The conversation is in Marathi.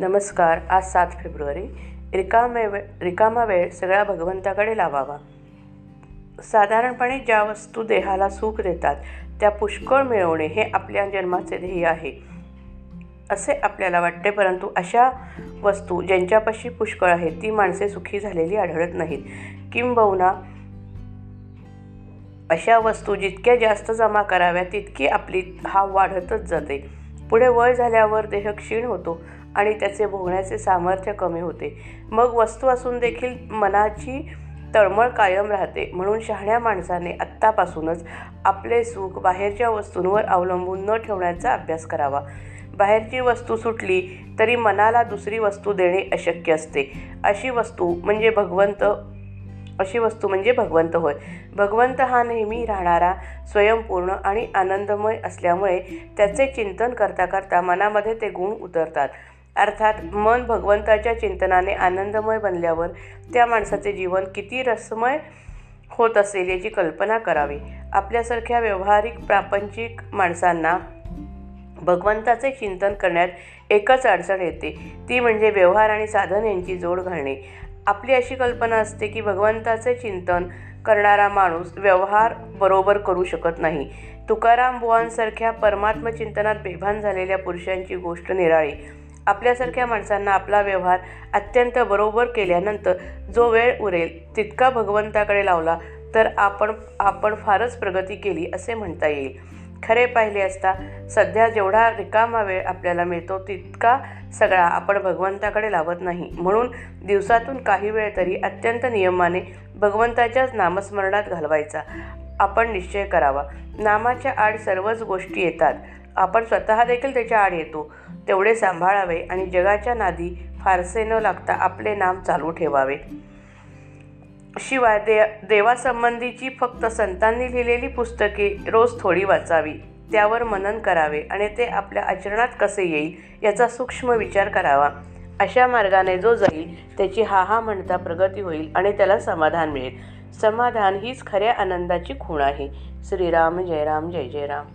नमस्कार आज सात फेब्रुवारी. रिकामे वे रिकामा वेळ सगळा भगवंताकडे लावावा. साधारणपणे ज्या वस्तू देहाला सुख देतात त्या पुष्कळ मिळवणे हे आपल्या जन्माचे ध्येय आहे. असे आपल्याला वाटते परंतु अशा वस्तू ज्यांच्यापाशी पुष्कळ आहेत ती माणसे सुखी झालेली आढळत नाहीत. किंबहुना अशा वस्तू जितक्या जास्त जमा कराव्या तितकी आपली हाव वाढतच जाते. पुढे वय झाल्यावर देह क्षीण होतो आणि त्याचे भोगण्याचे सामर्थ्य कमी होते. मग वस्तू असून देखील मनाची तळमळ कायम राहते. म्हणून शहाण्या माणसाने आत्तापासूनच आपले सुख बाहेरच्या वस्तूंवर अवलंबून न ठेवण्याचा अभ्यास करावा. बाहेरची वस्तू सुटली तरी मनाला दुसरी वस्तू देणे अशक्य असते. अशी वस्तू म्हणजे भगवंत अशी वस्तू म्हणजे भगवंत होय. भगवंत हा नेहमी राहणारा स्वयंपूर्ण आणि आनंदमय असल्यामुळे त्याचे चिंतन करता करता मनामध्ये ते गुण उतरतात. अर्थात मन भगवंताच्या चिंतनाने आनंदमय बनल्यावर त्या माणसाचे जीवन किती रसमय होत असेल याची कल्पना करावी. आपल्यासारख्या व्यवहारिक प्रापंचिक माणसांना भगवंताचे चिंतन करण्यात एकच अडचण येते. ती म्हणजे व्यवहार आणि साधन यांची जोड घालणे. आपली अशी कल्पना असते की भगवंताचे चिंतन करणारा माणूस व्यवहार बरोबर करू शकत नाही. तुकाराम बुवांसारख्या परमात्म चिंतनात बेभान झालेल्या पुरुषांची गोष्ट निराळी. आपल्यासारख्या माणसांना आपला व्यवहार अत्यंत बरोबर केल्यानंतर जो वेळ उरेल तितका भगवंताकडे लावला तर आपण आपण फारच प्रगती केली असे म्हणता येईल. खरे पाहिले असता सध्या जेवढा रिकामा वेळ आपल्याला मिळतो तितका सगळा आपण भगवंताकडे लावत नाही. म्हणून दिवसातून काही वेळ तरी अत्यंत नियमाने भगवंताच्याच नामस्मरणात घालवायचा. आपण निश्चय करावा. नामाच्या आड सर्वच गोष्टी येतात. आपण स्वतः देखील त्याच्या आड येतो. तेवढे सांभाळावे आणि जगाच्या नादी फारसे न लागता आपले नाम चालू ठेवावे. शिवाय दे देवासंबंधीची फक्त संतांनी लिहिलेली पुस्तके रोज थोडी वाचावी त्यावर मनन करावे आणि ते आपल्या आचरणात कसे येईल याचा सूक्ष्म विचार करावा. अशा मार्गाने जो जाईल त्याची हा हा म्हणता प्रगती होईल आणि त्याला समाधान मिळेल. समाधान हीच खऱ्या आनंदाची खूण आहे. श्रीराम जय राम जय जय राम